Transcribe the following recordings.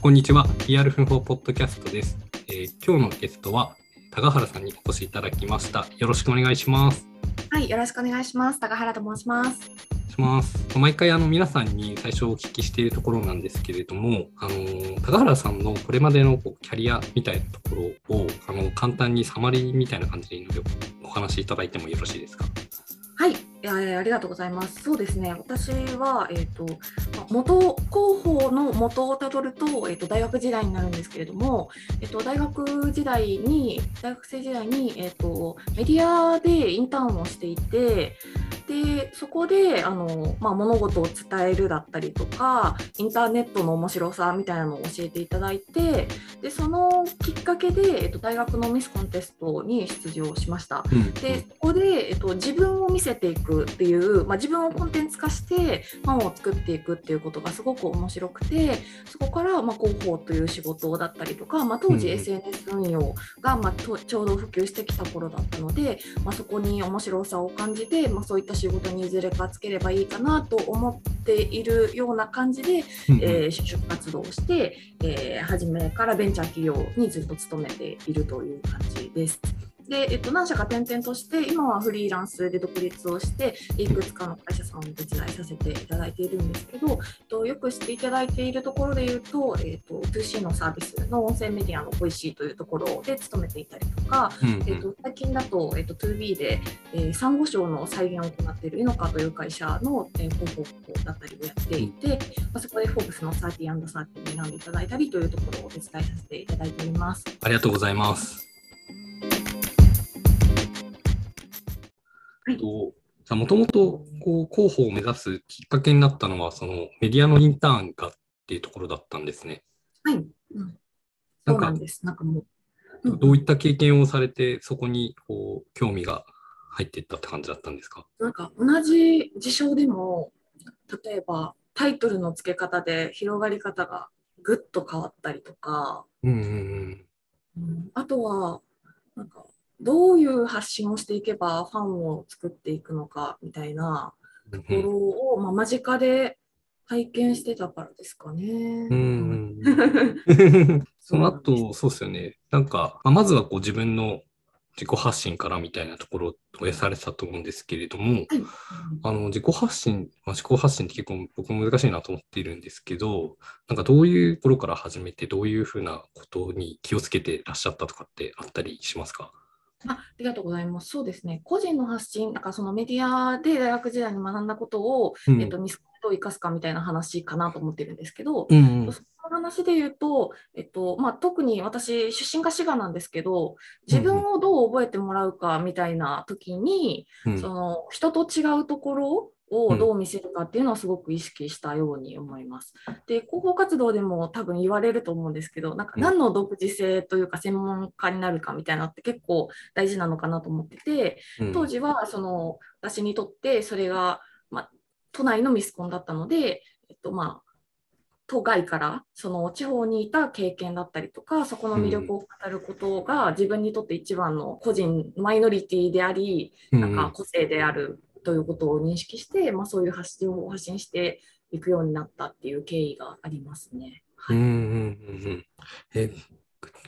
こんにちは。PR 奮法ポッドキャストです、えー今日のゲストは高原さんにお越しいただきました。よろしくお願いします。はい、よろしくお願いします。高原と申します。します。毎回あの皆さんに最初お聞きしているところなんですけれども、あのー高原さんのこれまでのこうキャリアみたいなところをあの簡単にサマリーみたいな感じでいいのでお話しいただいてもよろしいですか？はい、えーありがとうございます。そうですね、私は、えっ、と、まあ元広報の元をたどると、えっ、と、大学時代になるんですけれども、えっ、と、大学時代に、大学生時代に、えっ、と、メディアでインターンをしていて、で、そこで、あの、まあ、物事を伝えるだったりとか、インターネットの面白さみたいなのを教えていただいて、で、そのきっかけで、えっ、と、大学のミスコンテストに出場しました。うんでそこで、えっと、自分を見せていくっていう、まあ、自分をコンテンツ化してファンを作っていくっていうことがすごく面白くてそこから、まあ、広報という仕事だったりとか、まあ、当時うん SNS 運用が、まちょうど普及してきた頃だったので、まあ、そこに面白さを感じて、まあ、そういった仕事にいずれかつければいいかなと思っているような感じで、うんえー就職活動をして、えー初めからベンチャー企業にずっと勤めているという感じです。で、えっと、何社か転々として、今はフリーランスで独立をして、いくつかの会社さんをお手伝いさせていただいているんですけど、えっと、よく知っていただいているところで言うと、えっと、2C のサービスの音声メディアの Voicy というところで勤めていたりとか、うんえっと、最近だと、えっと、2B で、えー、サンゴ礁の再現を行っているイノカという会社の、えー、広報だったりをやっていて、まあ、そこでフォーブスの 30&30 に選んでいただいたりというところをお手伝いさせていただいております。ありがとうございます。とじゃもともとこう広報を目指すきっかけになったのはそのメディアのインターンがっていうところだったんですね。はい。うん、そうなんです。なんかもう。うんどういった経験をされてそこにこう興味が入っていったって感じだったんですか？なんか同じ事象でも、例えばタイトルの付け方で広がり方がぐっと変わったりとか、うんうんうんあとは、なんか、どういう発信をしていけばファンを作っていくのかみたいなうんところを、まあ、間近で体験してたからですかね。その後、そうです。よね。なんか、まあ、まずはこう自分の自己発信からみたいなところをやされてたと思うんですけれども、はい。あの自己発信、まあ、自己発信って結構僕も難しいなと思っているんですけど、なんかどういうところから始めて、どういうふうなことに気をつけてらっしゃったとかってあったりしますか？あありがとうございます。そうですね。個人の発信、なんかそのメディアで大学時代に学んだことを、うんえっと、ミスコンと生かすかみたいな話かなと思ってるんですけど、うんうんその話で言うと、えっとまあ、特に私、出身が滋賀なんですけど、自分をどう覚えてもらうかみたいな時に、うんその人と違うところをどう見せるかっていうのはすごく意識したように思います。で、広報活動でも多分言われると思うんですけど、なんかうん。何の独自性というか専門家になるかみたいなのって結構大事なのかなと思ってて、うん。当時はその私にとってそれが、まあ、都内のミスコンだったので、えっとまあ、都外からその地方にいた経験だったりとかそこの魅力を語ることが自分にとって一番の個人マイノリティでありうん。なんか個性であるということを認識して、まあ、そういう発信を発信していくようになったっていう経緯がありますね。はい。うんうんうんうん。え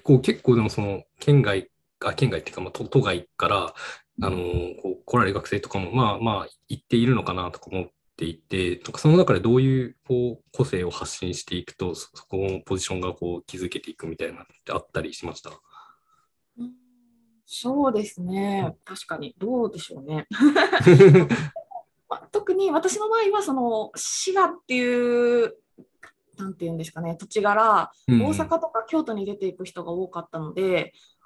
こう結構でもその県外あ県外っていうか、まあ、都都外からあのこう来られる学生とかもまあまあ行っているのかなとか思っていてとかその中でどういうこう個性を発信していくとそそこのポジションがこう築けていくみたいなのってあったりしました？うんそうですね、確かに、どうでしょうね。まあ、特に私の場合はその滋賀っていうなんていうんですかね土地柄うん。大阪とか京都に出ていく人が多かったので、やっ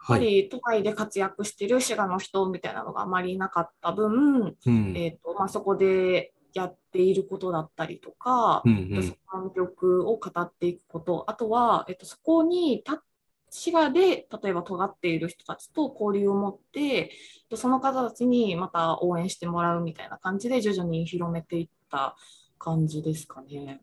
ぱはい、り都内で活躍してる滋賀の人みたいなのがあまりいなかった分、うん。えーとまあ、そこでやっていることだったりとか、うんうん。そこの魅力を語っていくことあとは、えっと、そこにた滋賀で例えば尖っている人たちと交流を持ってえっとその方たちにまた応援してもらうみたいな感じで徐々に広めていった感じですかね。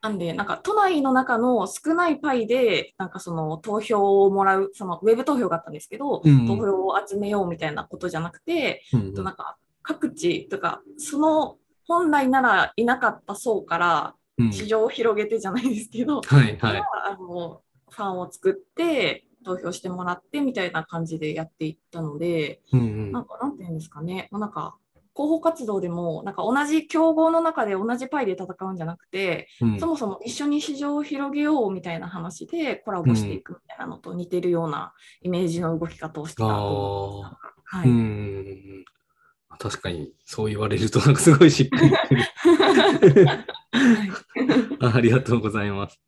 なんで、なんか都内の中の少ないパイで、なんかその投票をもらう、そのウェブ投票があったんですけど、うんうん投票を集めようみたいなことじゃなくて、うんとなんか各地とか、その本来ならいなかった層からうん市場を広げてじゃないですけど、はいはい。あのファンを作って投票してもらってみたいな感じでやっていったので、うんうんなんかなんていうんですかね、まあなんか広報活動でもなんか同じ競合の中で同じパイで戦うんじゃなくて、うんそもそも一緒に市場を広げようみたいな話でコラボしていくみたいなのと似てるようなイメージの動き方をしてたと思います。はうい、ん。確かに、そう言われると、なんかすごいしっくりくる。あありがとうございます。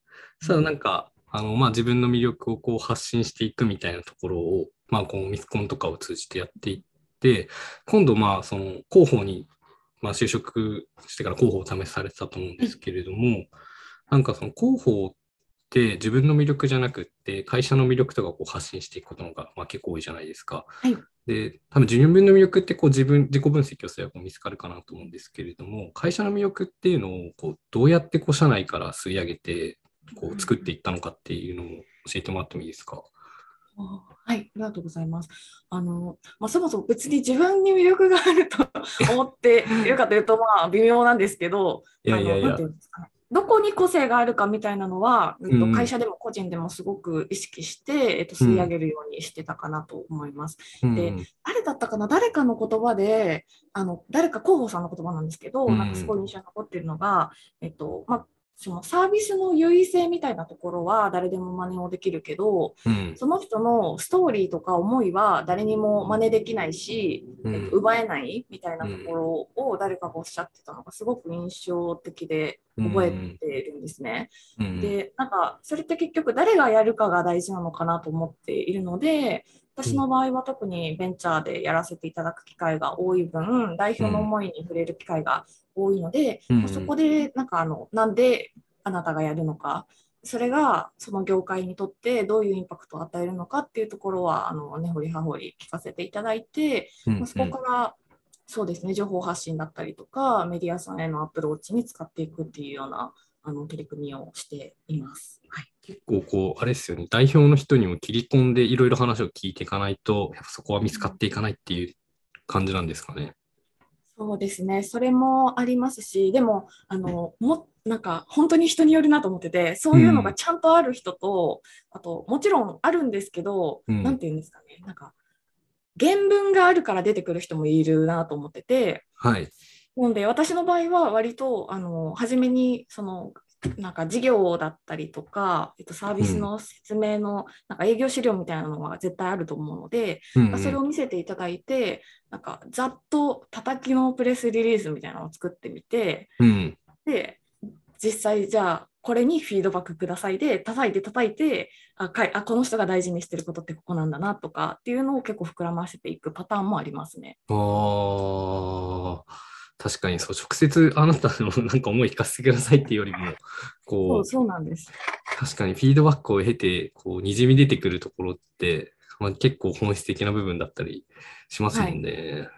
さあ、なんか、あの、まあ、自分の魅力をこう発信していくみたいなところを、まあ、こうミスコンとかを通じてやっていって、今度、まあ、その、広報に、まあ、就職してから広報を試されてたと思うんですけれども、なんかその広報って自分の魅力じゃなくって、会社の魅力とかをこう発信していくことのが、まあ、結構多いじゃないですか。はいで、多分自分の魅力ってこう自分、自己分析をすればこう見つかるかなと思うんですけれども、会社の魅力っていうのをこうどうやってこう社内から吸い上げてこう作っていったのかっていうのを教えてもらってもいいですか？あはい、ありがとうございます。あの、まあ、そもそも別に自分に魅力があると 思っているかというと、まあ、微妙なんですけど、いやいやいやどこに個性があるかみたいなのは、うん会社でも個人でもすごく意識して、えっと、吸い上げるようにしてたかなと思います。うんで誰だったかな誰かの言葉で、あの誰か広報さんの言葉なんですけど、うんなんかすごい印象に残ってるのが、えっとまあ、そのサービスの優位性みたいなところは誰でも真似をできるけど、うん。その人のストーリーとか思いは誰にも真似できないし、うん。えっと、奪えないみたいなところを誰かがおっしゃってたのがすごく印象的で覚えてるんですね。うん。で、なんかそれって結局誰がやるかが大事なのかなと思っているので、私の場合は特にベンチャーでやらせていただく機会が多い分、代表の思いに触れる機会が多いので、うん。まあそこでなんかあの、なんであなたがやるのか、それがその業界にとってどういうインパクトを与えるのかっていうところは、あの、根掘り葉掘り聞かせていただいて、うん。まあそこから、そうですね、情報発信だったりとか、メディアさんへのアプローチに使っていくっていうようなあの取り組みをしています。はい、結構こう、あれですよね、代表の人にも切り込んでいろいろ話を聞いていかないと、やっぱそこは見つかっていかないっていう感じなんですかね。そうですね、それもありますし、でも、あのもなんか本当に人によるなと思ってて、そういうのがちゃんとある人と、あと、もちろんあるんですけど、うん。なんていうんですかね、なんか、原文があるから出てくる人もいるなと思ってて、はい。なので、私の場合は割と、あの、初めに、その、なんか事業だったりとか、えっと、サービスの説明の、なんか営業資料みたいなのが絶対あると思うので、うんうん。それを見せていただいて、なんかざっと叩きのプレスリリースみたいなのを作ってみて、うん。で、実際じゃあこれにフィードバックくださいで、叩いて叩いて、あかいあこの人が大事にしてることってここなんだなとかっていうのを結構膨らませていくパターンもありますね。ああ、確かにそう、直接あなたのなんか思い聞かせてくださいっていうよりも、そ こう、うそうなんです。確かにフィードバックを経て、こう、にじみ出てくるところって、まあ、結構本質的な部分だったりしますもんね。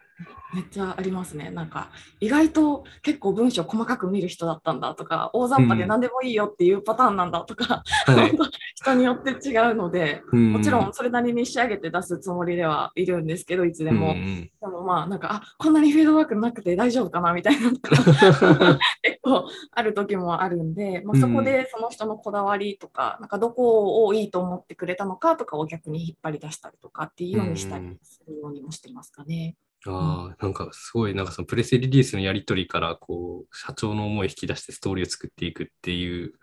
めっちゃありますね。なんか意外と結構文章細かく見る人だったんだとか、大雑把で何でもいいよっていうパターンなんだとか、はい。人によって違うので、ももちろんそれなりに仕上げて出すつもりではいるんですけど、いつでも。うんうんでもまあなんか、あこんなにフィードバックなくて大丈夫かなみたいなのが 結構ある時もあるんで、まあ、そこでその人のこだわりとか、なんかどこをいいと思ってくれたのかとかを逆に引っ張り出したりとかっていうようにしたりするようにもしてますかね。ああ、なんかすごい、なんかそのプレスリリースのやり取りから、こう、社長の思いを引き出してストーリーを作っていくっていう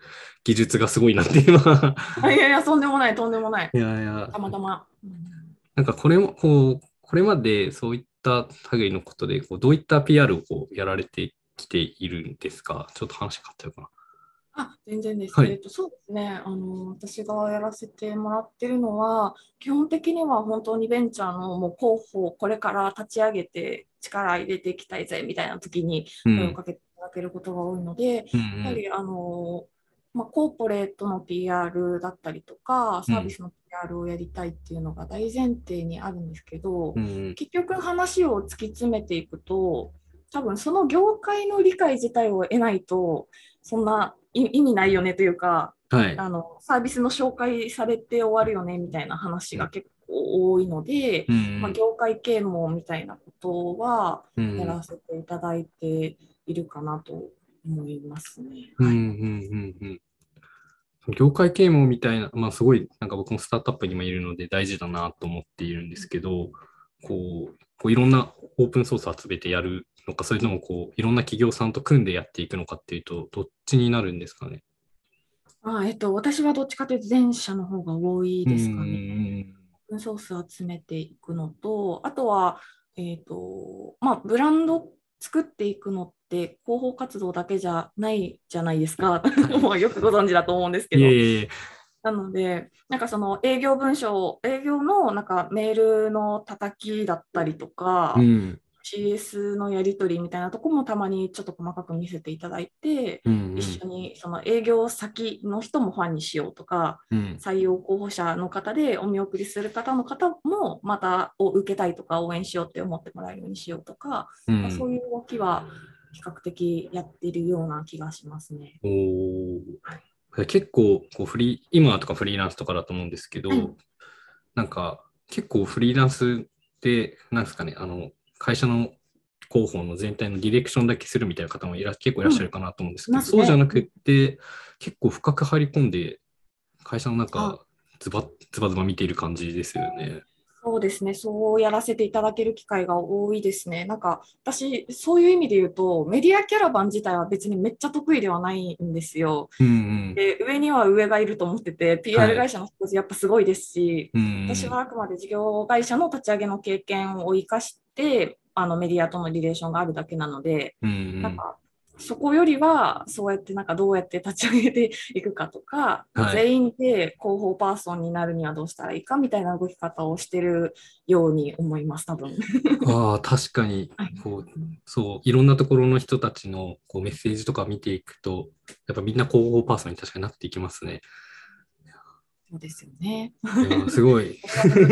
技術がすごいなって今。あいやいや、とんでもない、とんでもない。いやいやた、またま。なんかこれも、こう、これまでそういった類のことで、こうどういった PR をこうやられてきているんですか？ちょっと話変わっちゃうかな。あ全然です、はいえっと。そうですねあの。私がやらせてもらってるのは、基本的には本当にベンチャーのもう広報、これから立ち上げて力入れていきたいぜみたいな時にうん。声をかけていただけることが多いので、うんやはりあの、まあ、コーポレートの PR だったりとか、サービスの PR をやりたいっていうのが大前提にあるんですけど、うんうん結局話を突き詰めていくと多分その業界の理解自体を得ないとそんない意味ないよねというかはい。あのサービスの紹介されて終わるよねみたいな話が結構多いので、うんまあ、業界啓蒙みたいなことはうんやらせていただいているかなと思いますね。うんうんうんうん。業界啓蒙みたいな、まあすごい、なんか僕もスタートアップにもいるので大事だなと思っているんですけど、こう、こういろんなオープンソースを集めてやるのか、それともこう、いろんな企業さんと組んでやっていくのかっていうと、どっちになるんですかね？あえっと、私はどっちかというと前者の方が多いですかね。ね。オープンソース集めていくのと、あとは、えっと、まあ、ブランド作っていくのって広報活動だけじゃないじゃないですか。もうよくご存知だと思うんですけど。いえいえ。なので、なんかその営業文書、営業のなんかメールの叩きだったりとか、うん。CS のやり取りみたいなとこもたまにちょっと細かく見せていただいて、うんうん一緒にその営業先の人もファンにしようとか、うん。採用候補者の方でお見送りする方の方もまたを受けたいとか応援しようって思ってもらえるようにしようとか、うんまあそういう動きは比較的やっているような気がしますね。おー結構こうフリー、今とかフリーランスとかだと思うんですけど、うんなんか結構フリーランスって、なんですかね、あの会社の広報の全体のディレクションだけするみたいな方もいら結構いらっしゃるかなと思うんですけど、いますね。そうじゃなくって、結構深く入り込んで、会社の中、ズバッズバズバ見ている感じですよね。そうですね、そうやらせていただける機会が多いですね。なんか私、そういう意味で言うと、メディアキャラバン自体は別にめっちゃ得意ではないんですよ。うんうん。で、上には上がいると思ってて、は PR い。会社の人たちやっぱすごいですし、うんうん。私はあくまで事業会社の立ち上げの経験を生かして、あのメディアとのリレーションがあるだけなので、うんうん。なんかそこよりは、そうやってなんかどうやって立ち上げていくかとか、はい全員で広報パーソンになるにはどうしたらいいかみたいな動き方をしてるように思います、多分。ああ、確かにはい、こう、そう、いろんなところの人たちのこうメッセージとか見ていくと、やっぱみんな広報パーソンに確かになっていきますね。そうですよね。すごい。いけど。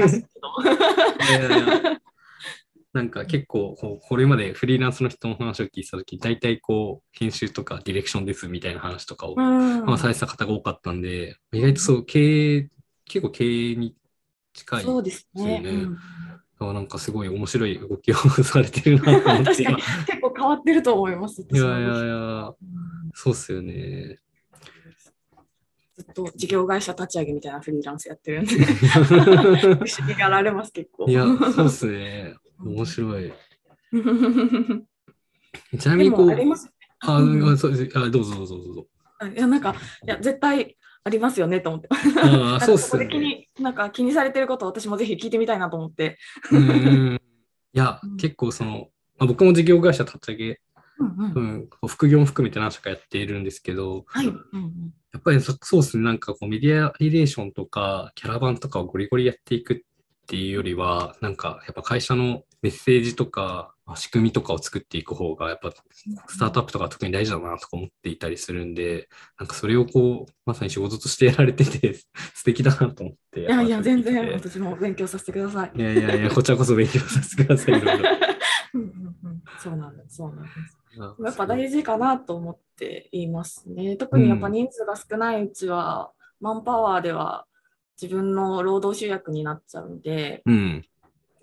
いやいやなんか結構こう、これまでフリーランスの人の話を聞いてたとき、大体こう、編集とかディレクションですみたいな話とかを、うんまあ、されてた方が多かったんで、意外とそう、経営、結構経営に近い。そうですね。ですよねうんあなんかすごい面白い動きをされてるなと思って 確かに結構変わってると思います。いやいやいや、そうっすよね。ずっと事業会社立ち上げみたいなフリーランスやってるんで、不思議がられます、結構。いや、そうっすね。面白い。ちなみでにこう、もありますあ、そうですあどうぞどうぞどうぞ。いや、なんか、いや、絶対ありますよねと思って。ああ、そうっすね。で気に、なんか気にされてることを私もぜひ聞いてみたいなと思って。うんうんいやうん、結構その、まあ、僕も事業会社立ち上げ、うんうんうん、副業も含めて何社かやっているんですけど、はい。うんうんやっぱりそそうですね、なんかこうメディアリレーションとか、キャラバンとかをゴリゴリやっていくっていうよりは、なんかやっぱ会社のメッセージとか、まあ仕組みとかを作っていく方が、やっぱスタートアップとか特に大事だなとか思っていたりするんで、なんかそれをこう、まさに仕事としてやられてて、素敵だなと思って。いやいや、全然い私も勉強させてください。やいやいや、こちらこそ勉強させてください、いろいろ。うんうんうんそうなんです、そうなんです。あやっぱ大事かなと思っていますね。特にやっぱうん人数が少ないうちは、マンパワーでは自分の労働集約になっちゃうんで、うん。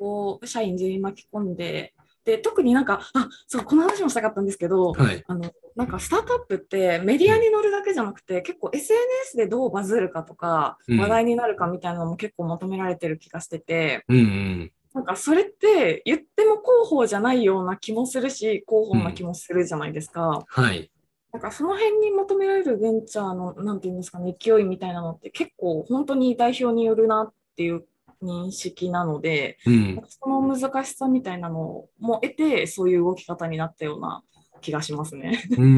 こう、社員全員巻き込んで、で、特になんか、あ、そう、この話もしたかったんですけど、はい。あの、なんかスタートアップってメディアに乗るだけじゃなくて、結構 SNS でどうバズるかとか、うん話題になるかみたいなのも結構求められてる気がしてて、うんうん。なんかそれって言っても広報じゃないような気もするし、広報な気もするじゃないですか。はい。なんかその辺に求められるベンチャーの、なんていうんですかね、勢いみたいなのって結構本当に代表によるなっていう認識なので、うん。その難しさみたいなのも得て、そういう動き方になったような気がしますね。うんうんう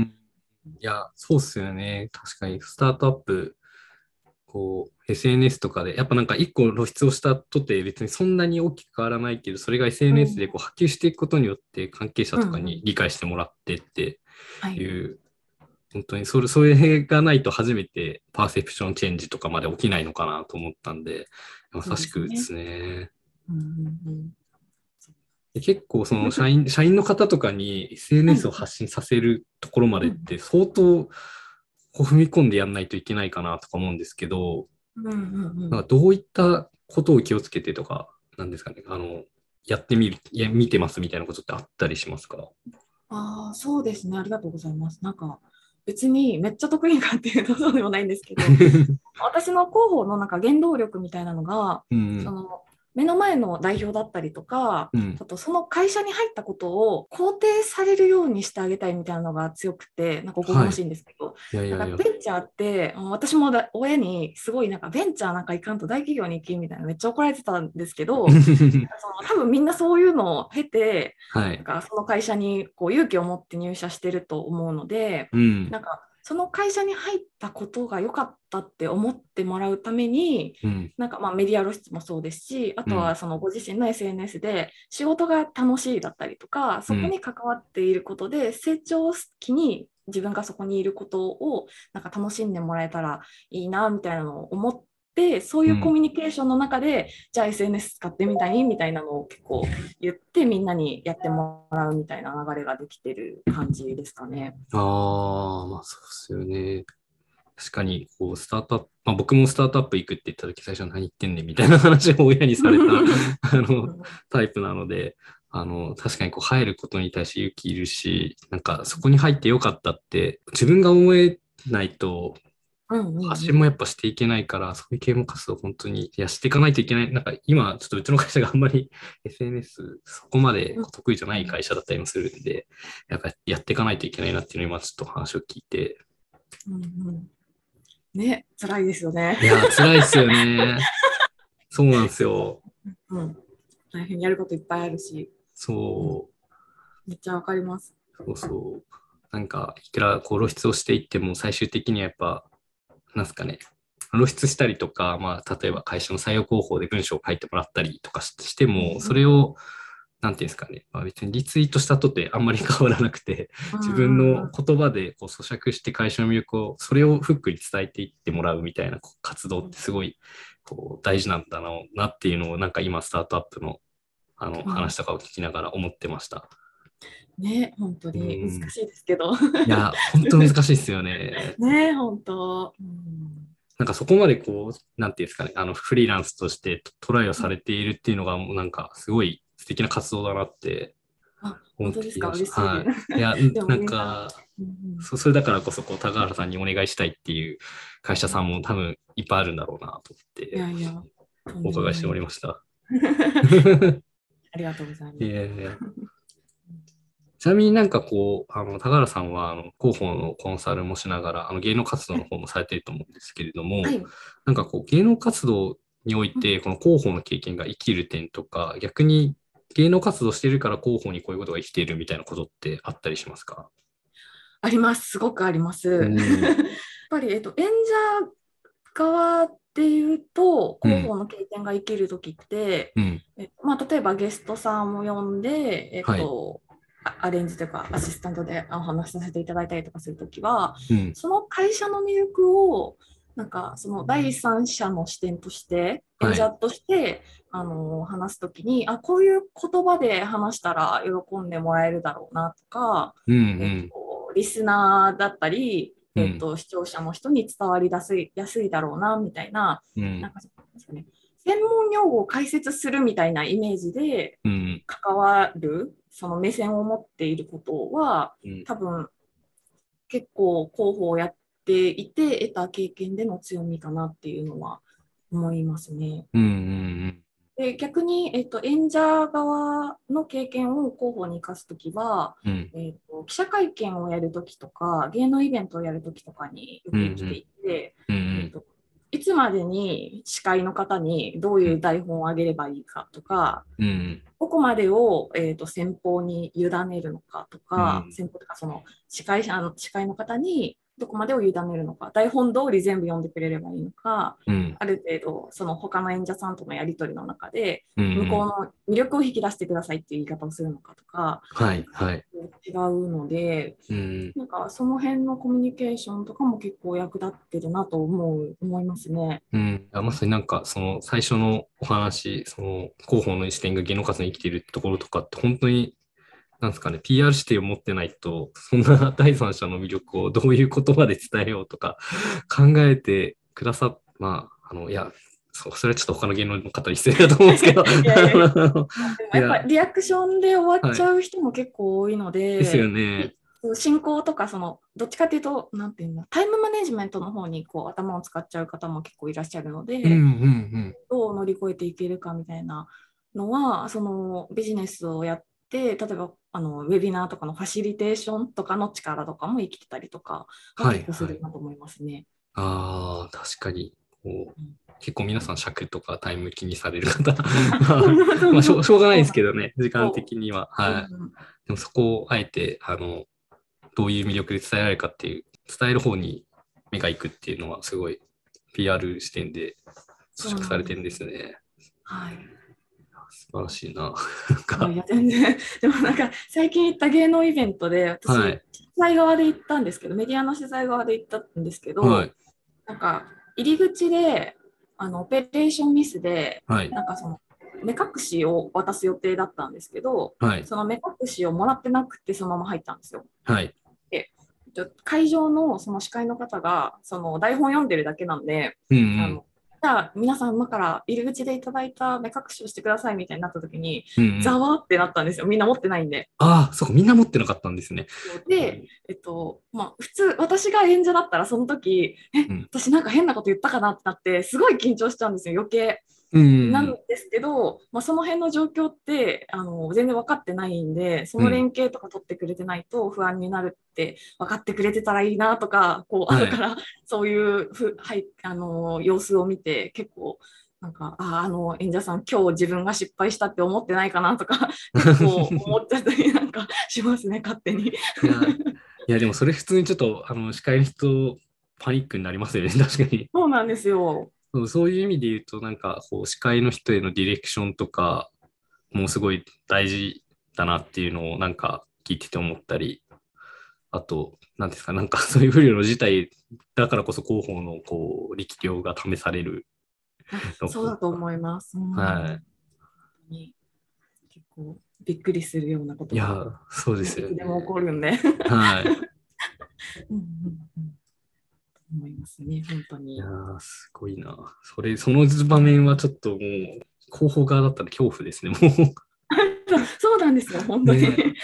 ん。いや、そうっすよね。確かに、スタートアップ、こう、SNS とかで、やっぱなんか一個露出をしたとて別にそんなに大きく変わらないけど、それが SNS でこう波及していくことによって関係者とかに理解してもらってってはいいう、本当にそれ、それがないと初めてパーセプションチェンジとかまで起きないのかなと思ったんで、まさしくですね。結構その社員、社員の方とかに SNS を発信させるところまでって相当こう踏み込んでやんないといけないかなとか思うんですけど、なんかどういったことを気をつけてとか、なんですかね、あの、やってみる、いや見てますみたいなことってあったりしますか？ああ、そうですね。ありがとうございます。なんか、別にめっちゃ得意かっていうとそうでもないんですけど、私の広報のなんか原動力みたいなのが、うん。その目の前の代表だったりとか、うんあとその会社に入ったことを肯定されるようにしてあげたいみたいなのが強くて、なんかおこがましいんですけど、いやいやいや。ベンチャーって、私もだ親にすごいなんかベンチャーなんか行かんと大企業に行きみたいなめっちゃ怒られてたんですけど、その多分みんなそういうのを経て、はい。なんかその会社にこう勇気を持って入社してると思うので、うん。なんかその会社に入ったことが良かったって思ってもらうために、うん。なんかまあメディア露出もそうですし、あとうんはそのご自身の SNS で仕事が楽しいだったりとか、そこに関わっていることで成長期に自分がそこにいることをなんか楽しんでもらえたらいいなみたいなのを思って、そういうコミュニケーションの中で、じゃあ SNS 使ってみたいみたいなのを結構言ってみんなにやってもらうみたいな流れができてる感じですかね。ああ、まあそうですよね。確かに、こう、スタートアップ、まあ僕もスタートアップ行くって言った時最初何言ってんねんみたいな話を親にされた あのタイプなので、あの、確かにこう入ることに対して勇気いるし、なんかそこに入ってよかったって自分が思えないとうんうんうん発信もやっぱしていけないから、そういう啓蒙活動本当に、いや、していかないといけない。なんか今、ちょっとうちの会社があんまり SNS そこまで得意じゃない会社だったりもするんで、やっぱやっていかないといけないなっていうのを今ちょっと話を聞いて、うんうんね、辛いですよねい。や、辛いですよね。そうなんですよ。うん、大変やることいっぱいあるし、そう。めっちゃわかります。そうそう。なんか、いくらこう露出をしていっても、最終的にはやっぱ、なんすかね、露出したりとか、まあ、例えば会社の採用広報で文章を書いてもらったりとかししても、それを、なんていうんですかね、まあ、別にリツイートしたとてあんまり変わらなくて、自分の言葉でこう咀嚼して会社の魅力を、それをフックに伝えていってもらうみたいな活動ってすごいこう大事なんだななっていうのを、なんか今、スタートアップのあのん。話とかを聞きながら思ってました。ね、本当にうん難しいですけど。いや、本当難しいですよね。ね、本当。うんなんかそこまでこう、なんていうんですかね、あのフリーランスとしてトライをされているっていうのが、もうなんかすごい素敵な活動だなってあ思って本当ですか？聞いてました。はい。いや、なんか、うんそそれだからこそこう高原さんにお願いしたいっていう会社さんも多分いっぱいあるんだろうなと思っていやいや、お伺いしておりました。ありがとうございます。いやいやちなみになんかこう、あの高原さんはあの広報のコンサルもしながら、あの芸能活動の方もされていると思うんですけれども、はい、なんかこう芸能活動において、この広報の経験が生きる点とか、逆に芸能活動してるから広報にこういうことが生きているみたいなことってあったりしますか？あります、すごくあります。うん。やっぱり、えっと、演者側で言うと、広報の経験が生きるときって、うん。えまあ、例えばゲストさんを呼んで、えっとあアレンジというかアシスタントでお話しさせていただいたりとかするときは、うん。その会社の魅力をなんかその第三者の視点としてはい演者として、あの話すときにあこういう言葉で話したら喜んでもらえるだろうなとか、うん。うえっん。と、リスナーだったり、うんえっと、視聴者の人に伝わりやすいやすいだろうなみたいなうんなんかそうですかね専門用語を解説するみたいなイメージでうん。関わるその目線を持っていることはうん。多分結構広報をやっていて得た経験での強みかなっていうのは思いますね。うん。うん。で逆に、えっと、演者側の経験を広報に生かすときは、うん。えっと、記者会見をやるときとか芸能イベントをやるときとかによく生きていて、うん。えっといつまでに司会の方にどういう台本をあげればいいかとか、うん。どこまでを、えー、と先方に委ねるのかとか、うん先方とかその司会者の司会の方にどこまでを委ねるのか、台本通り全部読んでくれればいいのか、うん。ある程度その他の演者さんとのやり取りの中で、うん。向こうの魅力を引き出してくださいっていう言い方をするのかとか、はい。はい。違うので、うん。なんかその辺のコミュニケーションとかも結構役立ってるなと思う思いますね。うん、あまさになんかその最初のお話、その広報の視点が芸能活動に生きているところとかって本当に、なんですかね、PR 視点を持ってないと、そんな 第三者の魅力をどういう言葉で伝えようとか 考えてくださっ、まあ、あの、いや、そう、それはちょっと他の芸能の方に失礼だと思うんですけど。いやいや っぱリアクションで終わっちゃう人も結構多いので、すよね。進行とかそのどっちかっていうとなんていうのタイムマネジメントの方にこう頭を使っちゃう方も結構いらっしゃるので、うんうんうん。どう乗り越えていけるかみたいなのはそのビジネスをやって例えばあのウェビナーとかのファシリテーションとかの力とかも生きてたりとかははい結構するなと思いますね。ああ、確かに。こううん結構皆さん尺とかタイム気にされる方 まあしょうしょうがないですけどね、時間的には。はい。うんでもそこをあえて、あの、どういう魅力で伝えられるかっていう、伝える方に目が行くっていうのはすごい PR 視点で咀嚼されてるんですね。はい素晴らしいな。なんかいや全然でもなんか最近行った芸能イベントで私、はい取材側で行ったんですけどメディアの取材側で行ったんですけど、はい。なんか入り口であのオペレーションミスではい。なんかその目隠しを渡す予定だったんですけどはい。その目隠しをもらってなくてそのまま入ったんですよ。はい。会場のその司会の方がその台本読んでるだけなんで、うんうんあのじゃあ皆さん今から入り口でいただいた目隠しをしてくださいみたいになった時に、うんうん。ざわってなったんですよみんな持ってないんで。ああ、そうか、みんな持ってなかったんですね。で、えっとまあ、普通私が演者だったらその時え、うん私なんか変なこと言ったかなってなってすごい緊張しちゃうんですよ余計。うんうん。なんですけど、まあ、その辺の状況ってあの全然分かってないんでその連携とか取ってくれてないと不安になるって分かってくれてたらいいなとかこうはい後からそういうふ、はい、あの様子を見て結構なんかああの演者さん今日自分が失敗したって思ってないかなとか 結構思っちゃったりなんかしますね勝手に。いや、いやでもそれ普通にちょっと、あの、司会の人、パニックになりますよね、確かに。そうなんですよ。そうそういう意味で言うと、なんか、こう、司会の人へのディレクションとか、もうすごい大事だなっていうのを、なんか、聞いてて思ったり、あと、なんですか、なんか、そういう不慮の事態だからこそ広報の、こう、力量が試される。そうだと思います。うんはい結構びっくりするようなこといがや、そうですよねで。も起こるんで。はい。うんうんうん思いますね、本当にいや。ー、すごいな。それ、その場面はちょっともう、広報側だったら恐怖ですね、もう。そうなんですよ、本当に。ね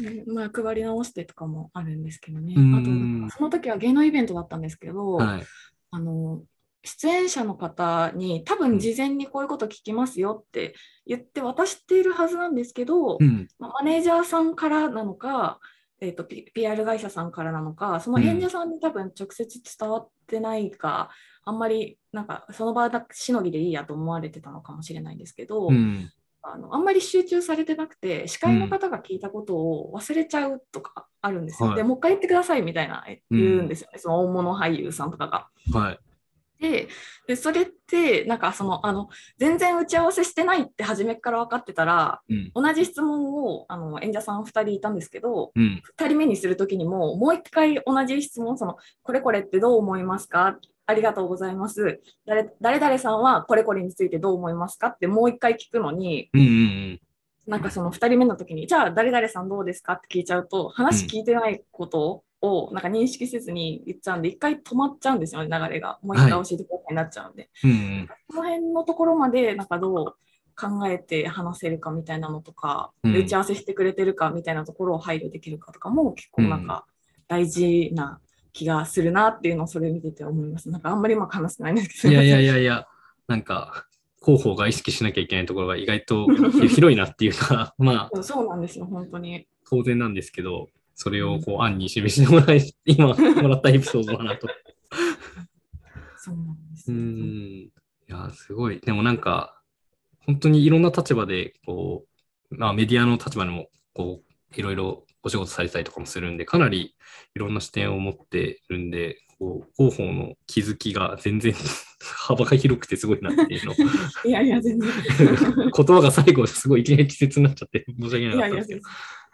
ねまあ、配り直してとかもあるんですけどね。うんあと、その時は芸能イベントだったんですけど、はい。あの出演者の方に多分事前にこういうこと聞きますよって言って渡しているはずなんですけど、うん。まあマネージャーさんからなのか、えー、と PR 会社さんからなのかその演者さんに多分直接伝わってないか、あんまりなんかその場だしのぎでいいやと思われてたのかもしれないんですけど、うん。あのあんまり集中されてなくて司会の方が聞いたことを忘れちゃうとかあるんですよ。はいでもう一回言ってくださいみたいな言うんですよね、その大物俳優さんとかが。はい。ででそれってなんかそのあの全然打ち合わせしてないって初めから分かってたらうん。同じ質問をあの演者さん2人いたんですけどうん。2人目にするときにももう1回同じ質問そのこれこれってどう思いますか？ありがとうございます誰誰々さんはこれこれについてどう思いますか？ってもう1回聞くのにうん。うん。なんかその2人目の時にじゃあ誰々さんどうですか？って聞いちゃうと話聞いてないことをなんか認識せずに言っちゃうんで1回止まっちゃうんですよね流れがもう1回教えてくださいになっちゃうんで。うん。うん。この辺のところまでなんかどう考えて話せるかみたいなのとか、うん打ち合わせしてくれてるかみたいなところを配慮できるかとかも結構なんか大事な気がするなっていうのをそれを見てて思います。なんかあんまりうまく話せないんですけど。いやいやいやいや、なんか、広報が意識しなきゃいけないところが意外と広いなっていうか、まあ、そうなんですよ、本当に。当然なんですけど、それをこう、案に示してもらい、今もらったエピソードだなと。そうなんですうよ。ん。いや、すごい。でもなんか、本当にいろんな立場で、こう、まあメディアの立場でも、こう、いろいろお仕事されたりとかもするんで、かなりいろんな視点を持ってるんで、こう、広報の気づきが全然 幅が広くてすごいなっていうのをいやいや、全然。言葉が最後すごいいきなり季節になっちゃって申し訳ないかやいや、ったんですけど。全然。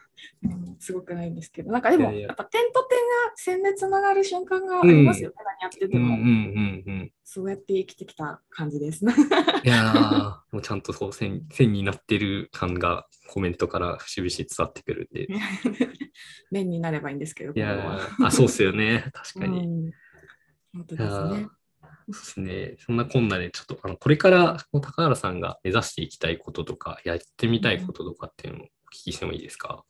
うんすごくないんですけど、なんかでも、いやっぱ点と点が線でつながる瞬間がありますよね、何やってても、うんうんうんうん。そうやって生きてきた感じです。いやー、もうちゃんとそう線線になってる感がコメントから節々伝わってくるんで。い 面になればいいんですけど、今後やあ、そうっすよね。確かに。うん本当ですねー。そうですね。そんなこんなで、ちょっとあのこれから高原さんが目指していきたいこととか、やってみたいこととかっていうのをお聞きしてもいいですか、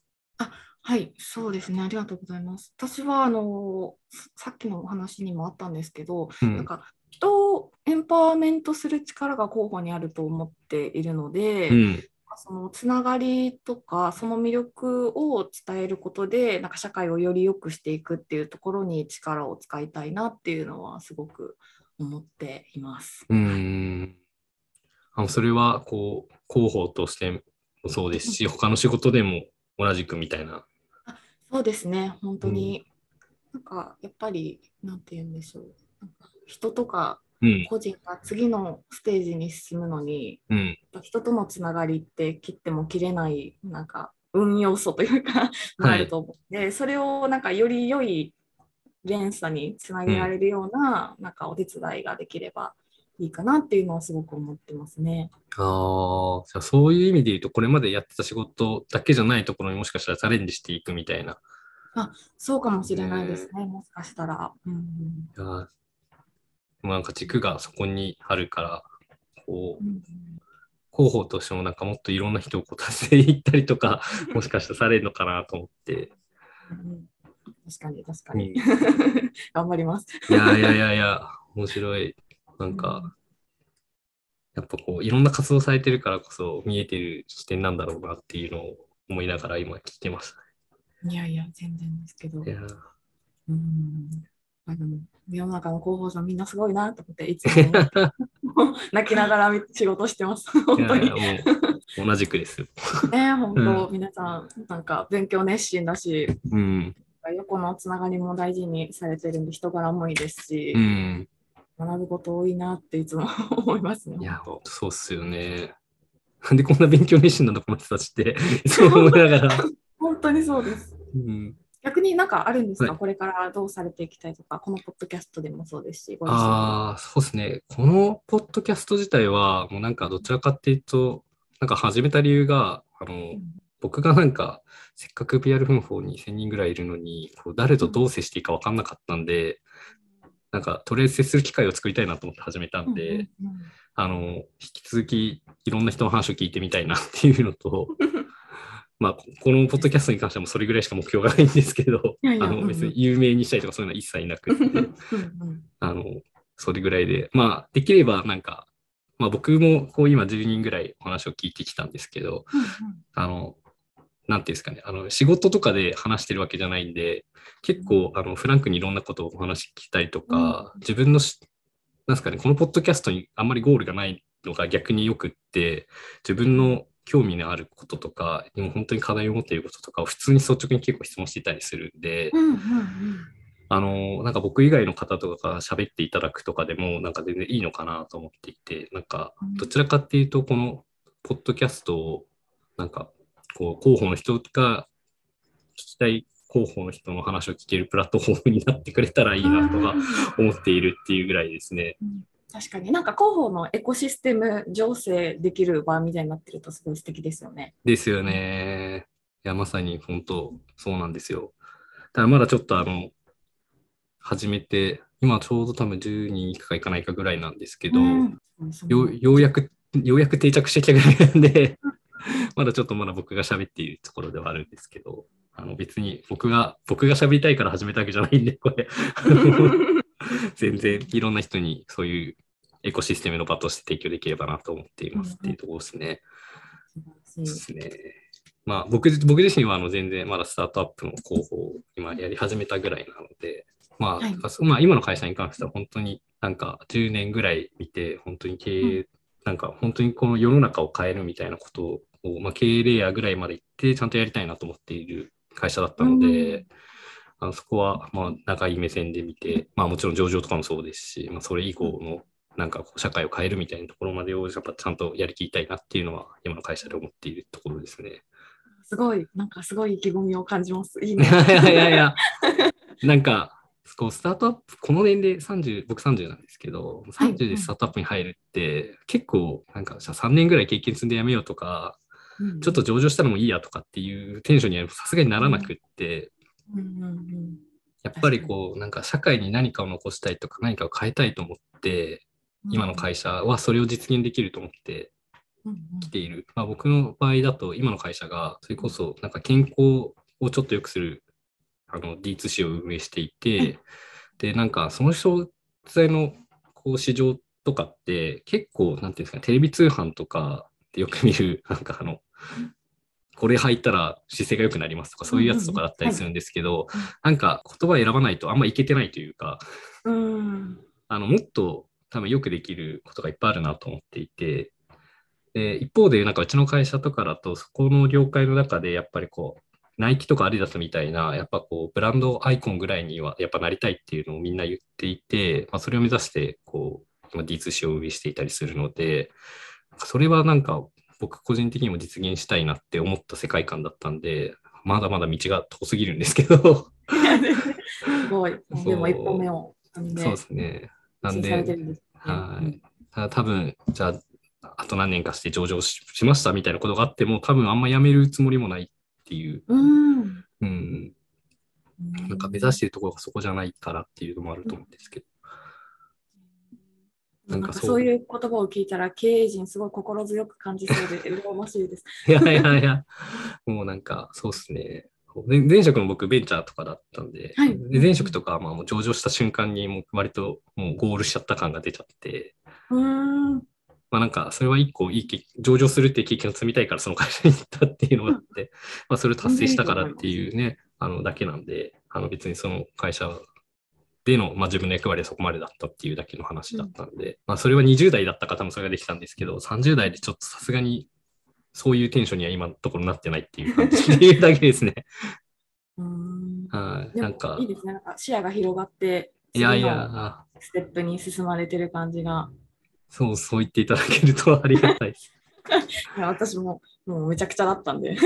はい、そうですね。ありがとうございます。私は、あの、ささっきのお話にもあったんですけど、うんなんか、人をエンパワーメントする力が候補にあると思っているので、うん。そのつながりとか、その魅力を伝えることで、なんか社会をより良くしていくっていうところに力を使いたいなっていうのは、すごく思っています。うーん。あのそれは、こう、広報としてもそうですし、他の仕事でも同じくみたいな。そうですね、本当に、なんかやっぱり、なんて言うんでしょう、なんか人とかうん。個人が次のステージに進むのに、うん。人とのつながりって切っても切れない、なんか運要素というか、あると思うで、それをなんかより良い連鎖につなげられるような、なんかお手伝いができればいいかなっていうのはすごく思ってますね。ああ、じゃあそういう意味で言うと、これまでやってた仕事だけじゃないところにもしかしたらチャレンジしていくみたいな。そうかもしれないですね、もしかしたら。うんうんいやなんか軸がそこにあるから、こう、うん広報としてもなんかもっといろんな人をこう助けていったりとか、もしかしたらされるのかなと思って。うんうん確かに確かにうん。頑張ります。いやいやいやいや、面白い。なんか、やっぱこう、いろんな活動されてるからこそ見えてる視点なんだろうなっていうのを思いながら今聞いてましいやいや、全然ですけど。た。いやーうんあでも世の中の広報さんみんなすごいなと思って、いつも 泣きながら仕事してます。本当に。同じくですよ。ね本当、皆さん、なんか勉強熱心だし、うん。横のつながりも大事にされてるんで、人柄もいいですしう、ん。学ぶこと多いなっていつも思いますね。いや、本そうっすよね。なんでこんな勉強熱心なのこの人たちって、いつも思いながら。当本当にそうです。うん、逆になんかあるんですか、はいこれからどうされていきたいとか、このポッドキャストでもそうですし、ああ、そうですね。このポッドキャスト自体は、もうなんかどちらかっていうと、なんか始めた理由が、あの、うん僕がなんか、せっかく PR 奮法に1000人ぐらいいるのに、こう誰とどう接していいか分かんなかったんで、なんか、とりあえず接する機会を作りたいなと思って始めたんで、うんうんうん。あの、引き続きいろんな人の話を聞いてみたいなっていうのと、まあ、ここのポッドキャストに関してはもうそれぐらいしか目標がないんですけど、いやいやあの別に有名にしたいとかそういうのは一切なくって、あの、それぐらいで、まあ、できればなんか、まあ僕もこう今10人ぐらいお話を聞いてきたんですけど、あの、なんていうんですかね、あの仕事とかで話してるわけじゃないんで、結構あのフランクにいろんなことをお話聞きたりとか、自分のし、なんですかね、このポッドキャストにあんまりゴールがないのが逆によくって、自分の興味のあることとか、にも本当に課題を持っていることとかを普通に率直に結構質問していたりするんで、うんうんうん。あの、なんか僕以外の方とかが喋っていただくとかでも、なんか全然いいのかなと思っていて、なんかうん、どちらかっていうと、このポッドキャストを、なんか、こう、広報の人が聞きたい広報の人の話を聞けるプラットフォームになってくれたらいいなとか思っているっていうぐらいですね。うん確かになんか広報のエコシステム醸成できる場みたいになってるとすごい素敵ですよね。ですよね。いや、まさに本当、そうなんですよ。ただまだちょっとあの、始めて、今ちょうど多分10人いくかいかないかぐらいなんですけど、うんようようやく、ようやく定着してきたぐらいなんで、まだちょっとまだ僕が喋っているところではあるんですけど、あの別に僕が、僕が喋りたいから始めたわけじゃないんで、これ、全然いろんな人にそういうエコシステムの場として提供できればなと思っていますっていうところですね。素晴らしいですね。まあ僕僕自身はあの全然まだスタートアップの広報を今やり始めたぐらいなので、まあ、はいまあ今の会社に関しては本当になんか10年ぐらい見て、本当に経営、うなんか本当にこの世の中を変えるみたいなことを、まあ、経営レイヤーぐらいまで行ってちゃんとやりたいなと思っている会社だったので、うんあのそこはまあ長い目線で見て、まあもちろん上場とかもそうですし、まあそれ以降のなんかこう社会を変えるみたいなところまでをやっぱちゃんとやりきりたいなっていうのは今の会社で思っているところですね。すごい、なんかすごい意気込みを感じます。いいいね。や いやいやいや、なんか、こうスタートアップ、この年齢30、僕30なんですけど、はい30でスタートアップに入るって、結構、なんか、じゃあ3年ぐらい経験積んでやめようとか、うんちょっと上場したらもういいやとかっていうテンションにはさすがにならなくって、やっぱりこう、なんか社会に何かを残したいとか何かを変えたいと思って、今の会社はそれを実現できると思って来ている。まあ、僕の場合だと、今の会社が、それこそ、なんか健康をちょっと良くする、あの、D2C を運営していて、で、なんか、その商材の、こう、市場とかって、結構、なんていうんですかね、テレビ通販とかでよく見る、なんかあの、これ履いたら姿勢が良くなりますとか、そういうやつとかだったりするんですけどはい、なんか言葉選ばないとあんまいけてないというか、うん。あの、もっと多分よくできることがいっぱいあるなと思っていて、で一方で、なんかうちの会社とかだと、そこの業界の中で、やっぱりこう、ナイキとかアディダスみたいな、やっぱこう、ブランドアイコンぐらいには、やっぱなりたいっていうのをみんな言っていて、まあ、それを目指して、こう、今 D2C を運営していたりするので、それはなんか、僕個人的にも実現したいなって思った世界観だったんで、まだまだ道が遠すぎるんですけど、すごい。でも一歩目をそうですね。なんで、るんではい。ただ多分、じゃあ、あと何年かして上場ししましたみたいなことがあっても、多分あんまやめるつもりもないっていう、うん。うんうん、なんか目指してるところがそこじゃないからっていうのもあると思うんですけど。ななんんかそういう言葉を聞いたら経営陣すごい心強く感じそうで羨ましいです。いやいやいや、もうなんか、そうっすね。前前職の僕、ベンチャーとかだったんで、はいで前職とかはまあもう上場した瞬間に、もう割ともうゴールしちゃった感が出ちゃって、うーん。まあなんか、それは一個いい経上場するっていう経験を積みたいからその会社に行ったっていうのがあって、まあそれを達成したからっていうね、あのだけなんで、あの別にその会社での、まあ自分の役割はそこまでだったっていうだけの話だったんで、まあそれは20代だった方もそれができたんですけど、30代でちょっとさすがにそういうテンションには今のところなってないっていう感じっていうだけですね。うーんはい。なんかいい、ですね。なんか視野が広がって、いやいや、ステップに進まれてる感じが。そう、そう言っていただけるとありがたいです。いや私ももうめちゃくちゃだったんで。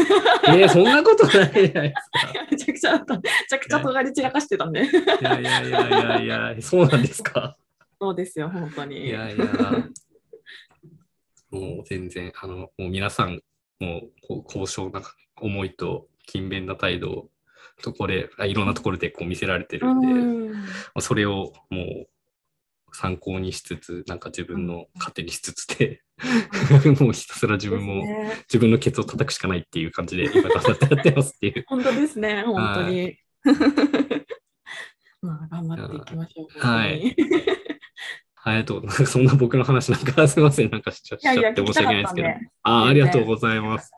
えー、そんなことないじゃないですか。めちゃくちゃだった。めちゃくちゃ尖り散らかしてたんで。いやいやいやいやいや、そうなんですか。そうですよ、本当に。いやいや、もう全然、あの、もう皆さん、もうこう高尚な思いと勤勉な態度を、とこれあいろんなところでこう見せられてるんで、うんまあそれをもう参考にしつつ、なんか自分の糧にしつつで、もうひたすら自分も、ね自分のケツを叩くしかないっていう感じで、今頑張ってやってますっていう。本当ですね、本当に。まあ、頑張っていきましょう。はい本当にありがとう。なんかそんな僕の話なんか すみません。なんかしちゃって申し訳ないですけど。かったんで。ああ、りがとうございます。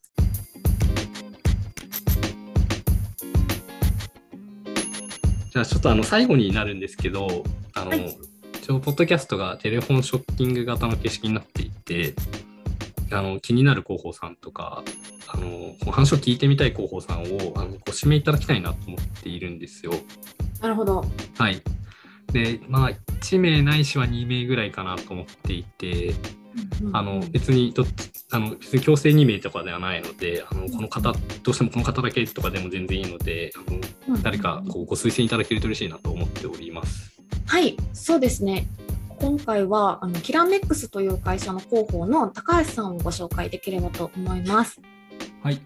じゃあちょっとあの最後になるんですけど、あの、はい一応ポッドキャストがテレフォンショッキング型の形式になっていて、あの気になる広報さんとか、あの話を聞いてみたい広報さんをあのご指名いただきたいなと思っているんですよ。なるほど。はい。で、まあ、1名ないしは2名ぐらいかなと思っていて、あの別にどあの別に強制2名とかではないので、あのこの方、どうしてもこの方だけとかでも全然いいので、あの誰かこうご推薦いただけると嬉しいなと思っております。はい、そうですね。今回はあのキラメックスという会社の広報の高橋さんをご紹介できればと思います。はい。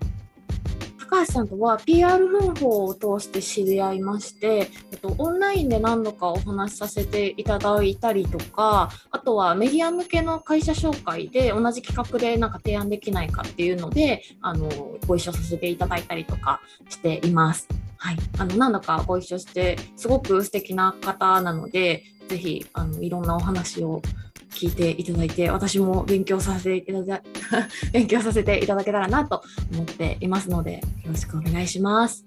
高橋さんとは PR 方法を通して知り合いまして、えっと、オンラインで何度かお話しさせていただいたりとかあとはメディア向けの会社紹介で同じ企画でなんか提案できないかっていうのであのご一緒させていただいたりとかしています。はい、あの何度かご一緒してすごく素敵な方なのでぜひあのいろんなお話を聞いていただいて私も勉強させていただ 勉強させていただけたらなと思っていますのでよろしくお願いします。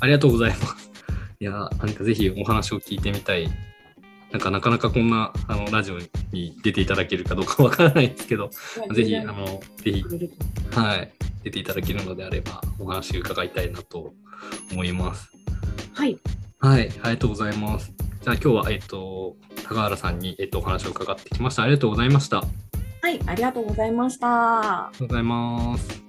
ありがとうございます。いや、なんかぜひお話を聞いてみたい。なんかなかなかこんなあのラジオに出ていただけるかどうかわからないですけど、ぜひ、あの、ぜひ、はい、出ていただけるのであれば、お話伺いたいなと思います。はい、はい、ありがとうございます。じゃあ今日は、えっと、高原さんに、えっと、お話を伺ってきました。ありがとうございました。ありはい、ありがとうございました。がとうございます。